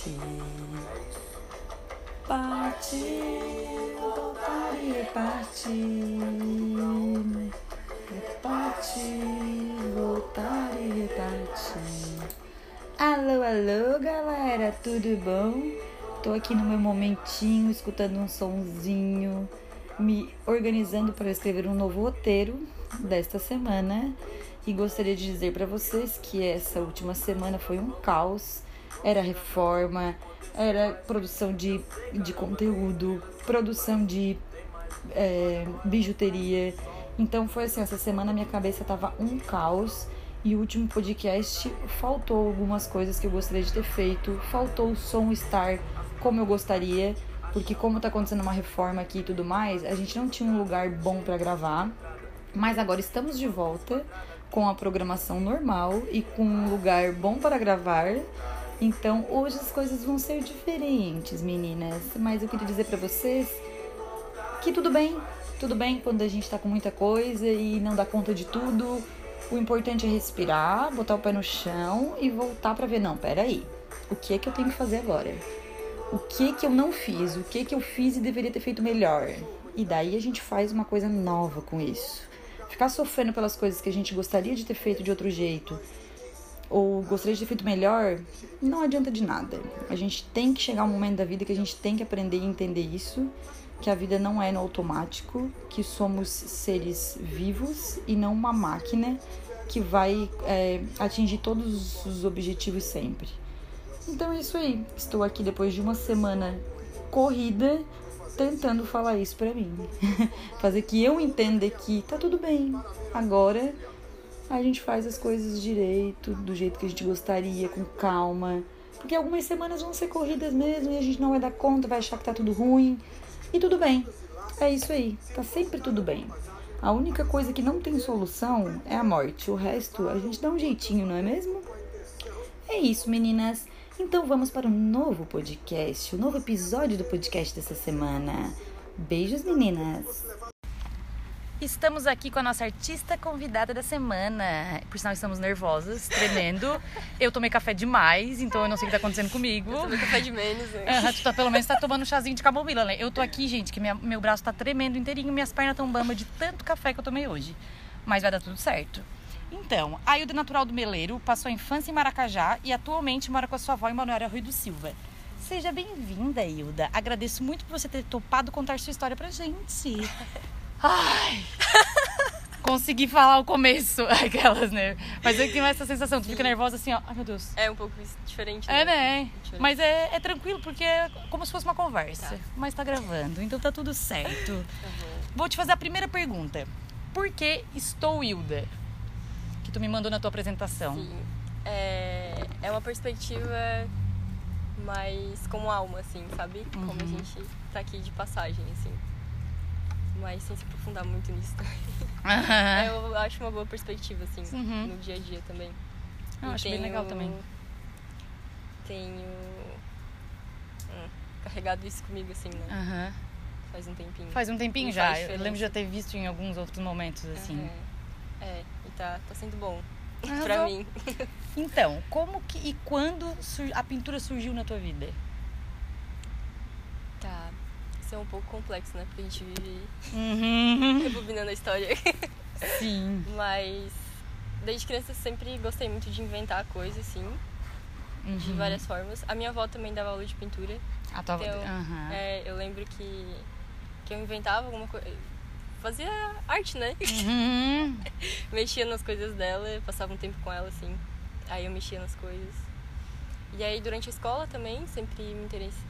partir. Partir, voltar e repartir. Repartir, voltar e repartir. Alô, alô, galera, tudo bom? Tô aqui no meu momentinho, escutando um sonzinho, me organizando para escrever um novo roteiro desta semana e gostaria de dizer para vocês que essa última semana foi um caos. Era reforma, era produção de, de conteúdo, produção de é, bijuteria. Então foi assim, essa semana minha cabeça tava um caos. E o último podcast faltou algumas coisas que eu gostaria de ter feito, faltou o som estar como eu gostaria, porque como tá acontecendo uma reforma aqui e tudo mais, a gente não tinha um lugar bom para gravar. Mas agora estamos de volta com a programação normal e com um lugar bom para gravar. Então hoje as coisas vão ser diferentes, meninas. Mas eu queria dizer para vocês que tudo bem, tudo bem quando a gente tá com muita coisa e não dá conta de tudo. O importante é respirar, botar o pé no chão e voltar para ver, não, pera aí. O que é que eu tenho que fazer agora? O que é que eu não fiz? O que é que eu fiz e deveria ter feito melhor? E daí a gente faz uma coisa nova com isso. Ficar sofrendo pelas coisas que a gente gostaria de ter feito de outro jeito ou gostaria de ter feito melhor, não adianta de nada. A gente tem que chegar um momento da vida que a gente tem que aprender e entender isso, que a vida não é no automático, que somos seres vivos e não uma máquina que vai é, atingir todos os objetivos sempre. Então é isso aí. Estou aqui depois de uma semana corrida tentando falar isso pra mim. Fazer que eu entenda que tá tudo bem. Agora a gente faz as coisas direito, do jeito que a gente gostaria, com calma. Porque algumas semanas vão ser corridas mesmo e a gente não vai dar conta, vai achar que tá tudo ruim. E tudo bem. É isso aí. Tá sempre tudo bem. A única coisa que não tem solução é a morte. O resto a gente dá um jeitinho, não é mesmo? É isso, meninas. Então vamos para um novo podcast, o um novo episódio do podcast dessa semana. Beijos, meninas! Estamos aqui com a nossa artista convidada da semana. Por sinal, estamos nervosas, tremendo. Eu tomei café demais, então eu não sei o que está acontecendo comigo. Eu tomei café de menos, né? Uhum, tu tá, pelo menos tá tomando um chazinho de camomila, né? Eu tô aqui, gente, que minha, meu braço tá tremendo inteirinho, minhas pernas tão bamba de tanto café que eu tomei hoje. Mas vai dar tudo certo. Então, a Hilda Natural do Meleiro passou a infância em Maracajá e atualmente mora com a sua avó em Manoel Rui do Silva. Seja bem-vinda, Hilda. Agradeço muito por você ter topado contar sua história pra gente. Ai! Consegui falar o começo, aquelas, né? Mas eu tenho essa sensação, tu fica nervosa assim, ó. Ai, meu Deus. É um pouco diferente, né? É, né? Diferente. Mas é, é, tranquilo, porque é como se fosse uma conversa. Tá. Mas tá gravando, então tá tudo certo. Tá Vou te fazer a primeira pergunta. Por que estou Hilda? Que tu me mandou na tua apresentação. Sim. É, é uma perspectiva mais como alma, assim, sabe? Uhum. Como a gente tá aqui de passagem, assim mas sem se aprofundar muito nisso também. Uhum. Eu acho uma boa perspectiva, assim, uhum. no dia a dia também. Eu acho tenho, bem legal também. Tenho hum, carregado isso comigo, assim, né? Uhum. Faz um tempinho. Faz um tempinho já. Eu lembro de já ter visto em alguns outros momentos, assim. É, e tá, tá sendo bom. pra mim. Então, como que e quando a pintura surgiu na tua vida? Ser um pouco complexo, né? Porque a gente vive uhum. rebobinando a história. Sim. Mas desde criança sempre gostei muito de inventar coisas, assim. Uhum. De várias formas. A minha avó também dava aula de pintura. A tua então, uhum. é, eu lembro que, que eu inventava alguma coisa. Fazia arte, né? Uhum. mexia nas coisas dela, passava um tempo com ela, assim. Aí eu mexia nas coisas. E aí, durante a escola também, sempre me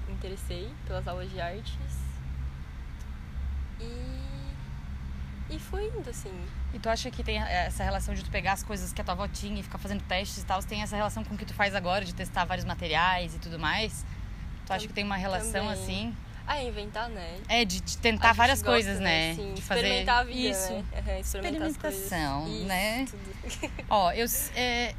interessei pelas aulas de artes. E, e fui indo, assim. E tu acha que tem essa relação de tu pegar as coisas que a tua avó tinha e ficar fazendo testes e tal? Tem essa relação com o que tu faz agora, de testar vários materiais e tudo mais? Tu acha que tem uma relação também. assim? Ah, inventar, né? É, de, de tentar várias gosta, coisas, né? Sim, de fazer experimentar a vida, isso. Né? Uhum, Experimentação, Isso, né? Tudo. Ó, eu... É,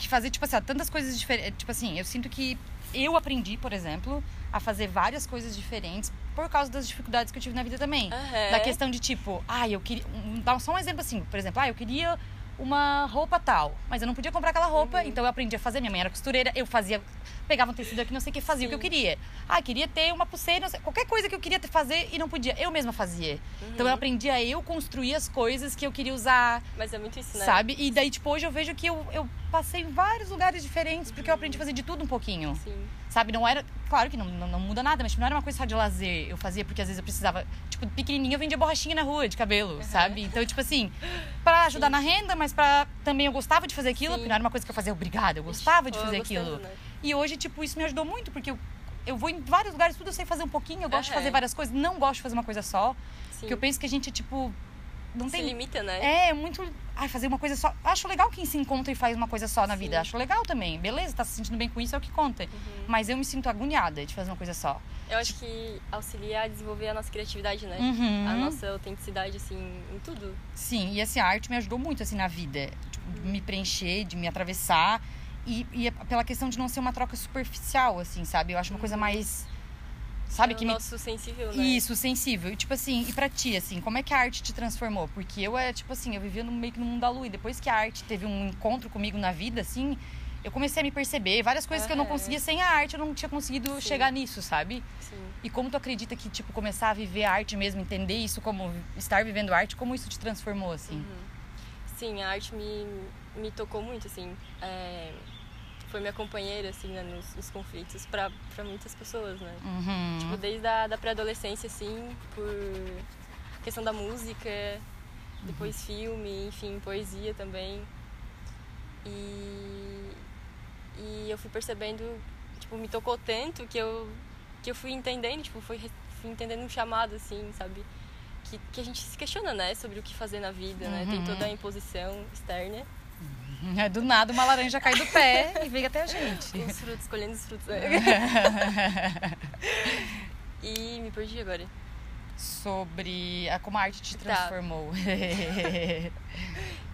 que fazer, tipo assim, ó, tantas coisas diferentes. Tipo assim, eu sinto que eu aprendi, por exemplo, a fazer várias coisas diferentes por causa das dificuldades que eu tive na vida também. Uhum. Da questão de tipo, ah, eu queria. Dá só um exemplo assim, por exemplo, ah, eu queria uma roupa tal, mas eu não podia comprar aquela roupa, Uhum. então eu aprendi a fazer. Minha mãe era costureira, eu fazia, pegava um tecido aqui, não sei o que, fazia o que eu Sim. queria. Ah, queria ter uma pulseira, não sei- qualquer coisa que eu queria fazer e não podia, eu mesma fazia. Então eu Uhum. aprendi a eu construir as coisas que eu queria usar, Mas é muito isso, né? sabe? E daí, tipo, hoje eu vejo que eu, eu passei em vários lugares diferentes, porque eu aprendi a fazer de tudo um pouquinho. Sim. Sabe, não era. Claro que não, não, não muda nada, mas tipo, não era uma coisa só de lazer. Eu fazia porque às vezes eu precisava. Tipo, pequenininha eu vendia borrachinha na rua de cabelo, sabe? Então, tipo assim, pra ajudar Sim. na renda, mas pra. Também eu gostava de fazer aquilo, Sim. porque não era uma coisa que eu fazia obrigada, eu gostava de Ou fazer aquilo. né? E hoje, tipo, isso me ajudou muito, porque eu, eu vou em vários lugares, tudo eu sei fazer um pouquinho, eu gosto de Aham. fazer várias coisas, não gosto de fazer uma coisa só. Sim. Porque eu penso que a gente, tipo. Não Se tem. limita, né? É, é muito. Ai, fazer uma coisa só. Acho legal quem se encontra e faz uma coisa só na Sim. vida. Acho legal também. Beleza, tá se sentindo bem com isso, é o que conta. Uhum. Mas eu me sinto agoniada de fazer uma coisa só. Eu acho que auxilia a desenvolver a nossa criatividade, né? Uhum. A nossa autenticidade, assim, em tudo. Sim, e assim, a arte me ajudou muito assim na vida. Tipo, de me preencher, de me atravessar. E, e é pela questão de não ser uma troca superficial, assim, sabe? Eu acho uma coisa mais. Sabe? é que o me nosso sensível, né? Isso, sensível. E, tipo assim, e pra ti, assim, como é que a arte te transformou? Porque eu é, tipo assim, eu vivia no, meio que no mundo da lua. E depois que a arte teve um encontro comigo na vida, assim, eu comecei a me perceber. Várias coisas que eu não conseguia sem a arte, eu não tinha conseguido Sim. chegar nisso, sabe? Sim. E como tu acredita que, tipo, começar a viver a arte mesmo, entender isso como estar vivendo arte, como isso te transformou, assim? Uhum. Sim, a arte me, me tocou muito, assim. É, foi minha companheira, assim, né, nos, nos conflitos pra muitas pessoas, né? Uhum. Tipo, desde a da pré-adolescência, assim, por questão da música, depois filme, enfim, poesia também. E, e eu fui percebendo, tipo, me tocou tanto que eu, que eu fui entendendo, tipo, fui, fui entendendo um chamado, assim, sabe? Que, que a gente se questiona, né, sobre o que fazer na vida, né? Tem Uhum. toda a imposição externa. É, do nada uma laranja cai do pé e vem até a gente. Os frutos, escolhendo os frutos. né? e me perdi agora. Sobre a, como a arte te Tá. transformou.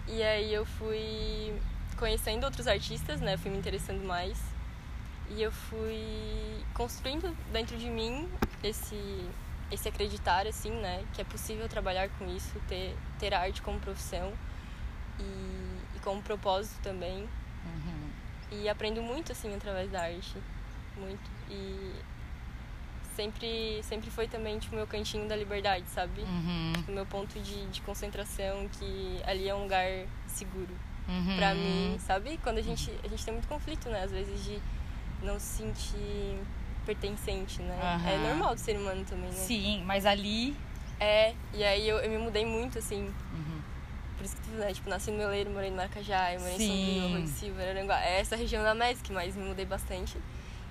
E aí eu fui conhecendo outros artistas, né? Fui me interessando mais. E eu fui construindo dentro de mim esse esse acreditar assim, né, que é possível trabalhar com isso, ter ter a arte como profissão e, e como propósito também. Uhum. E aprendo muito assim através da arte, muito. E sempre sempre foi também tipo meu cantinho da liberdade, sabe? Uhum. o meu ponto de, de concentração, que ali é um lugar seguro Uhum. pra mim, sabe? Quando a gente, a gente tem muito conflito, né? Às vezes de não se sentir pertencente, né? Aham. É normal do ser humano também, né? Sim, mas ali. É, e aí eu, eu me mudei muito, assim. Uhum. Por isso que tu, né? Tipo, nasci no Meleiro, morei no Maracajá, eu morei Sim. em São de Silva, Araranguá. É essa região da MESC, mas me mudei bastante.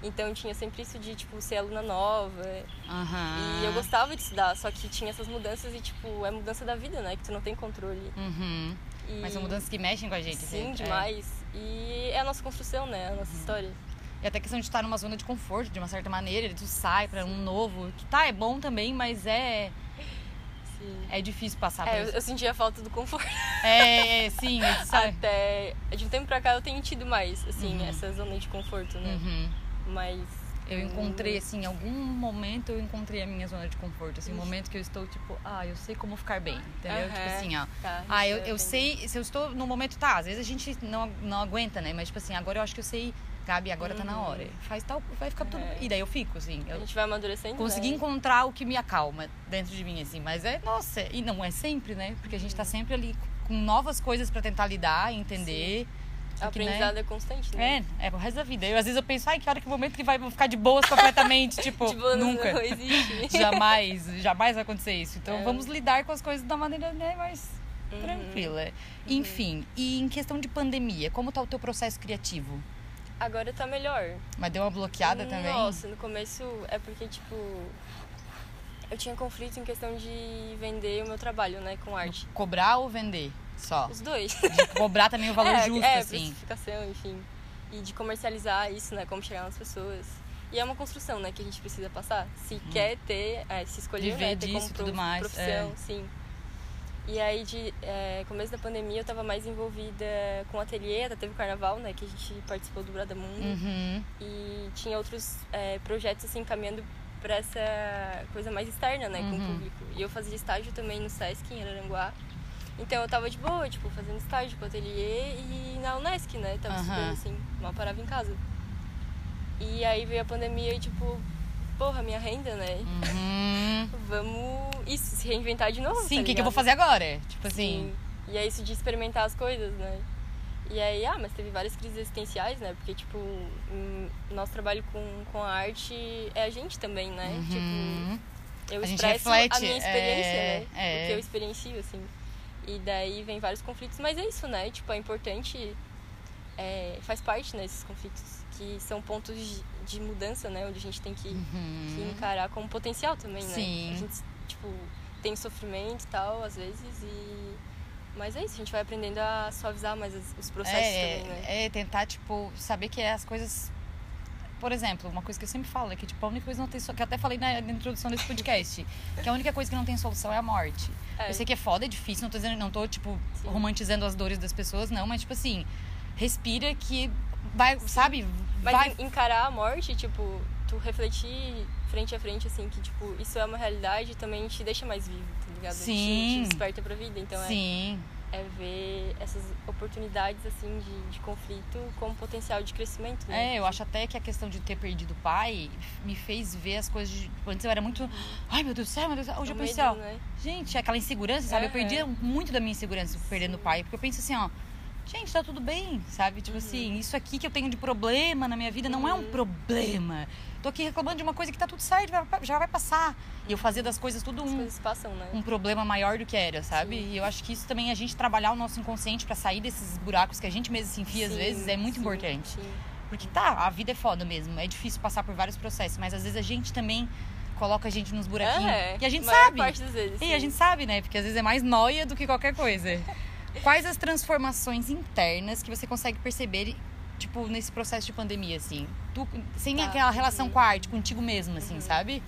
Então tinha sempre isso de, tipo, ser aluna nova. Aham. E eu gostava de estudar, só que tinha essas mudanças e, tipo, é mudança da vida, né? Que tu não tem controle. Uhum. E... Mas são mudanças que mexem com a gente. Sim, é. demais. E é a nossa construção, né? A Uhum. nossa história. E até a questão de estar numa zona de conforto, de uma certa maneira, tu sai pra um novo, que tá, é bom também, mas é, Sim. é difícil passar por É, eu, isso. eu sentia falta do conforto. É, é, sim, é, sabe? Até de um tempo pra cá eu tenho tido mais, assim, Uhum. essa zona de conforto, né? Uhum. Mas. Eu encontrei, assim, em algum momento eu encontrei a minha zona de conforto. Assim, um momento que eu estou, tipo, ah, eu sei como ficar bem, entendeu? Tipo Aham. assim, ó. Tá, Ah, eu, é eu sei, se eu estou no momento, tá, às vezes a gente não, não aguenta, né? Mas, tipo assim, agora eu acho que eu sei, Gabi, agora tá na Uhum. hora. Faz tal, vai ficar tudo. É. E daí eu fico, assim. A Eu gente vai amadurecendo. consegui né? encontrar o que me acalma dentro de mim, assim. Mas é, nossa, e não é sempre, né? Porque a gente tá Uhum. sempre ali com novas coisas pra tentar lidar, entender. O Só que, né, aprendizado é constante, né? É, é pro resto da vida. Eu, às vezes eu penso, ai, que hora que o momento que vai vou ficar de boas completamente, tipo, não- nunca. não existe. jamais, jamais vai acontecer isso. Então É. vamos lidar com as coisas da maneira né, mais Uhum. tranquila. Enfim, e em questão de pandemia, como tá o teu processo criativo? Agora tá melhor. Mas deu uma bloqueada também? Nossa, no começo é porque, tipo. Eu tinha conflito em questão de vender o meu trabalho, né, com arte. Cobrar ou vender? Só. Os dois. De cobrar também o valor é, justo, é, assim. precificação, enfim. E de comercializar isso, né? Como chegar nas pessoas. E é uma construção, né? Que a gente precisa passar. Se quer ter, é, se escolher, Viver né? Ter disso como tudo mais, profissão, é. sim. E aí, de é, começo da pandemia, eu tava mais envolvida com o ateliê. Até teve o carnaval, né? Que a gente participou do Bradamundo. Uhum. E tinha outros é, projetos, assim, caminhando pra essa coisa mais externa, né? Com Uhum. o público. E eu fazia estágio também no Sesc, em Araranguá. Então eu tava de boa, tipo, fazendo estágio com o ateliê e na Unesc, né? Tava estudando assim, mal parava em casa. E aí veio a pandemia e tipo, porra, minha renda, né? Uhum. Vamos isso, se reinventar de novo. Sim, tá o que, que eu vou fazer agora? Tipo assim. Sim. E é isso de experimentar as coisas, né? E aí, ah, mas teve várias crises existenciais, né? Porque, tipo, hum, nosso trabalho com, com a arte é a gente também, né? Uhum. Tipo, eu A expresso reflete, a minha experiência, é, né? é. O que eu experiencio, assim. E daí vem vários conflitos, mas é isso, né? Tipo, é importante, é, faz parte, né, esses conflitos, que são pontos de, de mudança, né? Onde a gente tem que, que Uhum. encarar como potencial também, né? Sim. A gente, tipo, tem sofrimento e tal, às vezes, e... Mas é isso, a gente vai aprendendo a suavizar mais os processos é, também, né? é tentar, tipo, saber que as coisas. Por exemplo, uma coisa que eu sempre falo é que, tipo, a única coisa que não tem. so- Que eu até falei na, na introdução desse podcast. que a única coisa que não tem solução é a morte. É. Eu sei que é foda, é difícil, não tô dizendo, não tô, tipo, Sim. romantizando as dores das pessoas, não, mas, tipo assim, respira que vai, sabe? Mas vai. en- encarar a morte, tipo, tu refletir frente a frente, assim, que, tipo, isso é uma realidade também te deixa mais vivo, tá ligado? Te- Sim. Te, desperta pra vida. Então é, Sim. é ver essas oportunidades, assim, de, de conflito como potencial de crescimento, né? É, eu acho até que a questão de ter perdido o pai me fez ver as coisas. De... Antes eu era muito. Ai, meu Deus do céu, meu Deus do céu. Hoje O eu penso medo, assim, ó. né? Gente, aquela insegurança, sabe? Eu perdi muito da minha insegurança perdendo o pai. Porque eu penso assim, ó. Gente, tá tudo bem, sabe? Tipo assim, isso aqui que eu tenho de problema na minha vida não é um Uhum. problema. Tô aqui reclamando de uma coisa que tá tudo certo, já vai passar. E eu fazia das coisas tudo um, coisas passam, né? um problema maior do que era, sabe? Sim. E eu acho que isso também, a gente trabalhar o nosso inconsciente pra sair desses buracos que a gente mesmo se enfia às Sim, vezes, é muito sim, importante. Porque tá, a vida é foda mesmo. É difícil passar por vários processos, mas às vezes a gente também coloca a gente nos buraquinhos. É, e a gente sabe. vezes. E a gente sabe, né? Porque às vezes é mais noia do que qualquer coisa. Quais as transformações internas que você consegue perceber, tipo, nesse processo de pandemia, assim? Tu, sem Tá, aquela relação uhum. com a arte, contigo mesmo, assim, Uhum. sabe?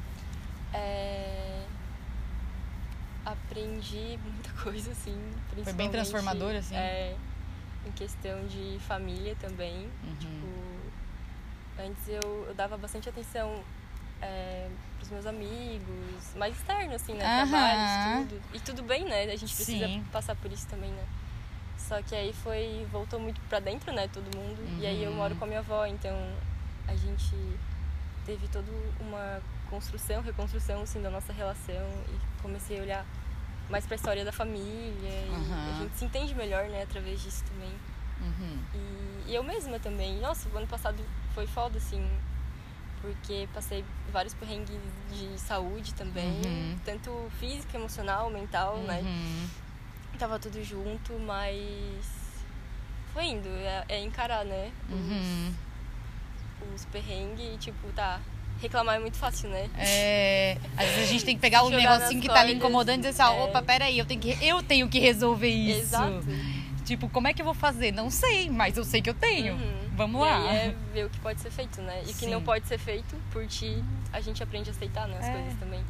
É, Aprendi muita coisa, assim. Foi bem transformador, assim? É, em questão de família também. Uhum. Tipo, antes eu, eu dava bastante atenção é, pros meus amigos, mais externo, assim, né? Trabalho, estudo. E tudo bem, né? A gente precisa Sim. passar por isso também, né? Só que aí foi, voltou muito pra dentro, né? Todo mundo. E aí eu Uhum. moro com a minha avó, então a gente teve toda uma construção, reconstrução, assim, da nossa relação. E comecei a olhar mais pra história da família. E a gente se entende melhor, né? Através disso também. Uhum. E, e eu mesma também. Nossa, o ano passado foi foda, assim. Porque passei vários perrengues de saúde também. Uhum. Tanto físico, emocional, mental, né? Uhum. Tava tudo junto, mas... Foi indo. É, é encarar, né? Uhum. Os, os perrengues e, tipo, tá... Reclamar é muito fácil, né? É, às vezes a gente tem que pegar um negocinho que tá ali incomodando e dizer assim, ó, é. opa, peraí, eu tenho, que, eu tenho que resolver isso. Exato. Tipo, como é que eu vou fazer? Não sei, mas eu sei que eu tenho. Uhum. Vamos e lá. É ver o que pode ser feito, né? E o que Sim. não pode ser feito, por ti, a gente aprende a aceitar, né? As É. coisas também.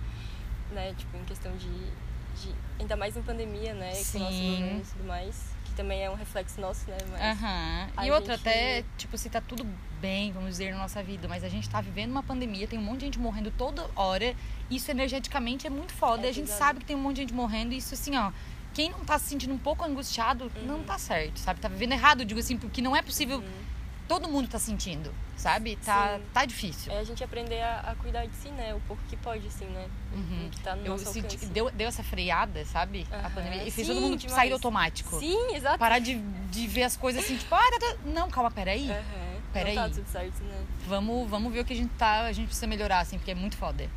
Né? Tipo, em questão de, de- Ainda mais em pandemia, né? Com o nosso Sim. governo e tudo mais. Que também é um reflexo nosso, né? Mas, Aham. a E outra, gente- até, tipo, se tá tudo bem, vamos dizer, na nossa vida, mas a gente tá vivendo uma pandemia, tem um monte de gente morrendo toda hora. Isso energeticamente é muito foda. É e a gente pesado. sabe que tem um monte de gente morrendo. E isso, assim, ó. Quem não tá se sentindo um pouco angustiado, Uhum. não tá certo, sabe? Tá vivendo errado, digo assim, porque não é possível. Uhum. Todo mundo tá sentindo, sabe? Tá, Sim. tá difícil. É a gente aprender a, a cuidar de si, né? O pouco que pode, assim, né? Uhum. Que tá no Eu nosso senti, deu, deu essa freada, sabe? A pandemia. E fez Sim, todo mundo demais. sair automático. Sim, exato. Parar de, de ver as coisas assim, tipo, ah, tá, não, calma, peraí. Aham. Peraí. Não tá tudo certo, né? Vamos, vamos ver o que a gente tá, a gente precisa melhorar, assim, porque é muito foda.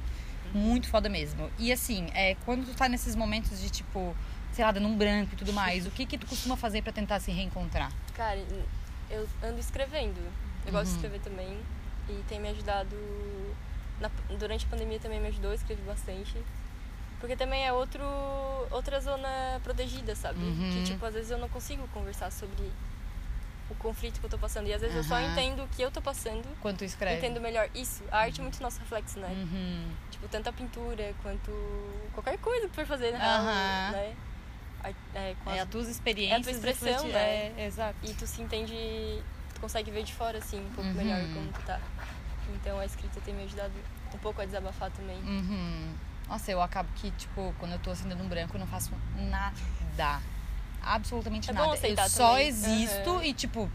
Muito foda mesmo. E assim, é, quando tu tá nesses momentos de tipo, sei lá, dando um branco e tudo mais, o que que tu costuma fazer pra tentar se reencontrar? Cara, eu ando escrevendo. Eu gosto de Uhum. escrever também. E tem me ajudado. na- durante a pandemia também me ajudou, escrevi bastante. Porque também é outro, outra zona protegida, sabe? Uhum. Que, tipo, às vezes eu não consigo conversar sobre o conflito que eu tô passando. E às vezes eu só entendo o que eu tô passando, Quando tu escreve? entendo melhor. Isso, a arte é muito nosso reflexo, né? Uhum. Tipo, tanto a pintura quanto qualquer coisa que for fazer, na real, Aham. né? A- É, com É as as tuas experiências. É a tua expressão, né? É, exato. e tu se entende, tu consegue ver de fora, assim, um pouco Uhum. melhor como tu tá. Então a escrita tem me ajudado um pouco a desabafar também. Uhum. Nossa, eu acabo que, tipo, quando eu tô assim dando um branco, eu não faço nada. absolutamente É nada. Eu só também. existo Aham. e, tipo,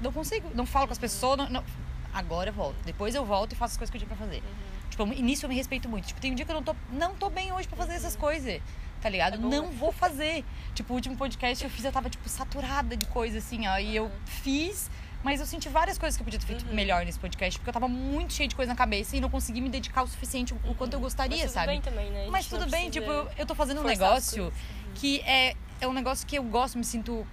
não consigo, não falo com as pessoas. Não, não- Agora eu volto. Depois eu volto e faço as coisas que eu tinha pra fazer. Uhum. Tipo, nisso eu me respeito muito. Tipo, tem um dia que eu não tô, não tô bem hoje pra fazer essas coisas. Tá ligado? É bom, não né? vou fazer. tipo, o último podcast que eu fiz, eu tava, tipo, saturada de coisa, assim, ó. E eu fiz, mas eu senti várias coisas que eu podia ter feito Uhum. melhor nesse podcast, porque eu tava muito cheia de coisa na cabeça e não consegui me dedicar o suficiente o, o quanto eu gostaria, Mas tudo sabe? bem também, né? Mas tudo bem, tipo, eu, eu tô fazendo um negócio coisas. que é, é um negócio que eu gosto, me sinto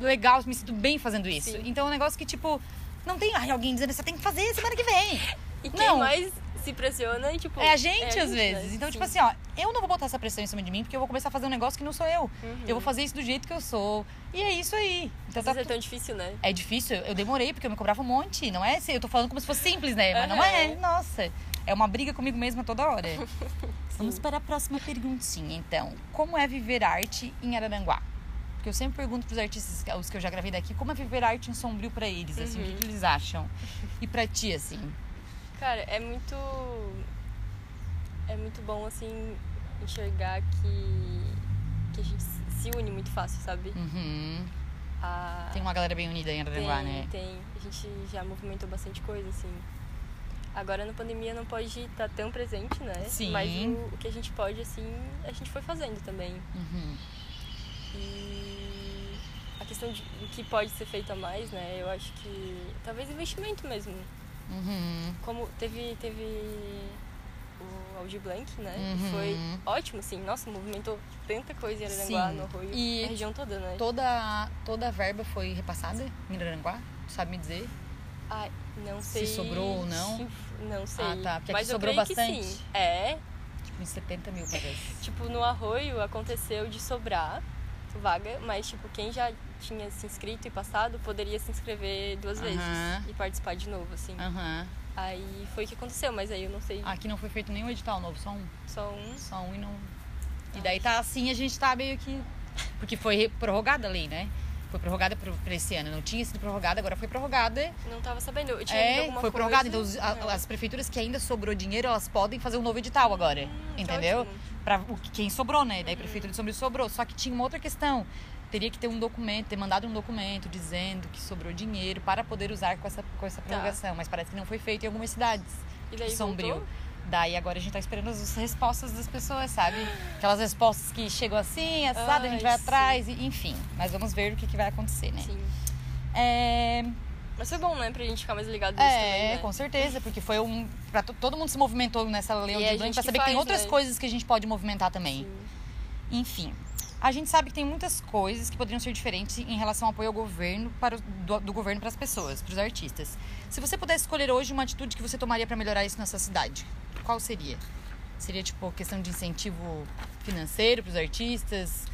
legal, me sinto bem fazendo isso. Sim. Então é um negócio que, tipo, não tem ai, alguém dizendo você tem que fazer semana que vem. E quem Não. mais se pressiona, tipo... É a gente, às né? vezes. Então, tipo Sim. assim, ó, eu não vou botar essa pressão em cima de mim, porque eu vou começar a fazer um negócio que não sou eu. Uhum. Eu vou fazer isso do jeito que eu sou. E é isso aí. Então Às tá é tão difícil, né? é difícil, eu demorei, porque eu me cobrava um monte. Não é assim, eu tô falando como se fosse simples, né? Mas não é, nossa. É uma briga comigo mesma toda hora. Vamos para a próxima perguntinha, então. Como é viver arte em Araranguá? Porque eu sempre pergunto pros artistas, os que eu já gravei daqui, como é viver arte em Sombrio pra eles, assim, o que Uhum. que eles acham? E pra ti, assim? Cara, é muito. É muito bom, assim, enxergar que. que a gente se une muito fácil, sabe? Uhum. A... Tem uma galera bem unida em Araranguá, tem, né? tem. A gente já movimentou bastante coisa, assim. Agora na pandemia não pode estar tão presente, né? Sim. Mas o, o que a gente pode, assim, a gente foi fazendo também. Uhum. E a questão de o que pode ser feito a mais, né? Eu acho que talvez investimento mesmo. Uhum. Como teve, teve o Audi Blank, né? Uhum. Foi ótimo, assim. Nossa, movimentou tanta coisa em Araranguá, Sim. no Arroio, E a região toda, né? Toda, toda a verba foi repassada em Araranguá? Tu sabe me dizer? Ai, não Se sei. sobrou ou não? se- Não sei. Ah, tá, porque aqui Mas eu sobrou bastante. sim. É. Tipo, uns 70 mil, parece. Tipo, no Arroio aconteceu de sobrar vaga, mas tipo, quem já tinha se inscrito e passado poderia se inscrever duas vezes Aham. e participar de novo, assim. Aham. Aí foi o que aconteceu, mas aí eu não sei. Aqui não foi feito nenhum edital novo, só um. Só um. Só um e não. E daí tá assim, a gente tá meio que. Porque foi prorrogada a lei, né? Foi prorrogada pro- pra esse ano. Não tinha sido prorrogada, agora foi prorrogada. Não tava sabendo. Eu tinha É, alguma foi prorrogada. Então os- a- É. as prefeituras que ainda sobrou dinheiro, elas podem fazer um novo edital agora. Hum, que entendeu? ótimo. Que- quem sobrou, né? Daí a prefeitura de Sombrio sobrou. Só que tinha uma outra questão. Teria que ter um documento, ter mandado um documento dizendo que sobrou dinheiro para poder usar com essa, com essa prorrogação. Mas parece que não foi feito em algumas cidades. E daí Sombrio. voltou? Daí agora a gente tá esperando as respostas das pessoas, sabe? Aquelas respostas que chegam assim, assado, a gente vai Ai, sim. atrás, e, enfim. Mas vamos ver o que, que vai acontecer, né? Sim. É, Mas foi bom, né? Pra gente ficar mais ligado nisso é, também, né? com certeza, porque foi um. Pra to- todo mundo se movimentou nessa lei de Blanc gente pra que saber que tem faz, outras né? coisas que a gente pode movimentar também. Sim. Enfim. A gente sabe que tem muitas coisas que poderiam ser diferentes em relação ao apoio ao governo para o- do, do governo para as pessoas, para os artistas. Se você pudesse escolher hoje uma atitude que você tomaria para melhorar isso na sua cidade, qual seria? Seria tipo questão de incentivo financeiro para os artistas?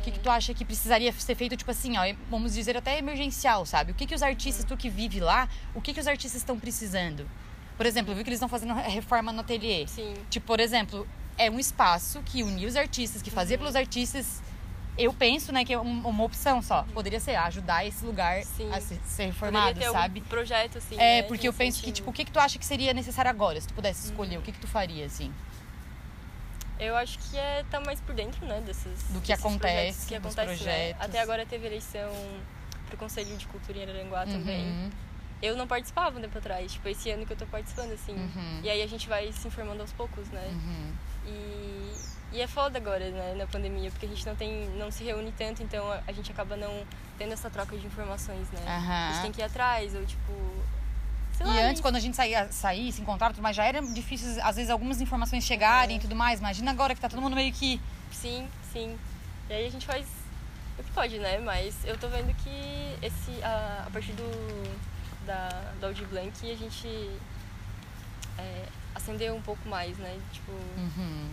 O que, que tu acha que precisaria ser feito, tipo assim, ó, vamos dizer até emergencial, sabe? O que, que os artistas, tu que vive lá, o que, que os artistas estão precisando? Por exemplo, eu vi que eles estão fazendo reforma no ateliê. Sim. Tipo, por exemplo, é um espaço que unia os artistas, que fazia pelos artistas. Eu penso, né, que é um- uma opção só. Poderia ser ajudar esse lugar Sim. a se- ser Poderia reformado, sabe? algum projeto, assim, É, né, porque eu penso que, incentivo. tipo, o que, que tu acha que seria necessário agora, se tu pudesse escolher? O que, que tu faria, assim? Eu acho que é estar mais por dentro, né, desses Do que acontece, que acontece, né? projetos. Até agora teve eleição pro Conselho de Cultura em Araranguá também. Uhum, Eu não participava um tempo atrás, tipo, esse ano que eu tô participando, assim. uhum, E aí a gente vai se informando aos poucos, né? uhum. E, e é foda agora, né, na pandemia, porque a gente não tem, não se reúne tanto, então a, a gente acaba não tendo essa troca de informações, né? A gente tem que ir atrás, ou tipo. Sei E lá, antes, quando a gente saía, saía se encontrava, mais, já era difícil, às vezes, algumas informações chegarem É. e tudo mais. Imagina agora que tá todo mundo meio que. Sim, sim. E aí a gente faz o que pode, né? Mas eu tô vendo que esse, a, a partir do, da, do Audi Blank a gente é, acendeu um pouco mais, né? Tipo, Uhum.